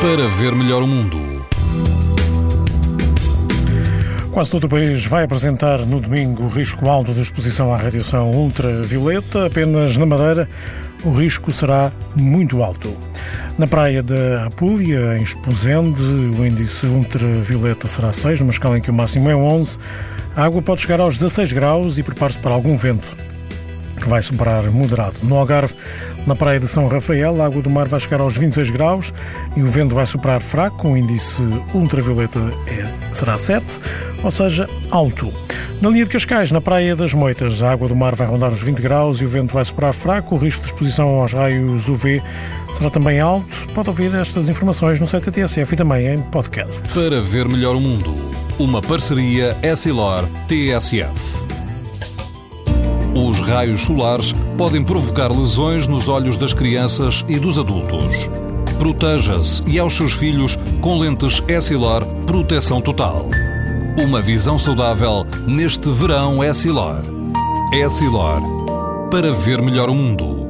para ver melhor o mundo. Quase todo o país vai apresentar no domingo o risco alto de exposição à radiação ultravioleta. Apenas na Madeira o risco será muito alto. Na praia da Apulia, em Esposende, o índice ultravioleta será 6, numa escala em que o máximo é 11. A água pode chegar aos 16 graus e prepare-se para algum vento que vai superar moderado. No Algarve, na praia de São Rafael, a água do mar vai chegar aos 26 graus e o vento vai superar fraco, o índice ultravioleta é, será 7, ou seja, alto. Na linha de Cascais, na Praia das Moitas, a água do mar vai rondar os 20 graus e o vento vai superar fraco. O risco de exposição aos raios UV será também alto. Pode ouvir estas informações no site TSF e também em podcast. Para ver melhor o mundo, uma parceria Essilor-TSF. Os raios solares podem provocar lesões nos olhos das crianças e dos adultos. Proteja-se e aos seus filhos com lentes Essilor Proteção Total. Uma visão saudável neste verão Essilor. Essilor. Para ver melhor o mundo.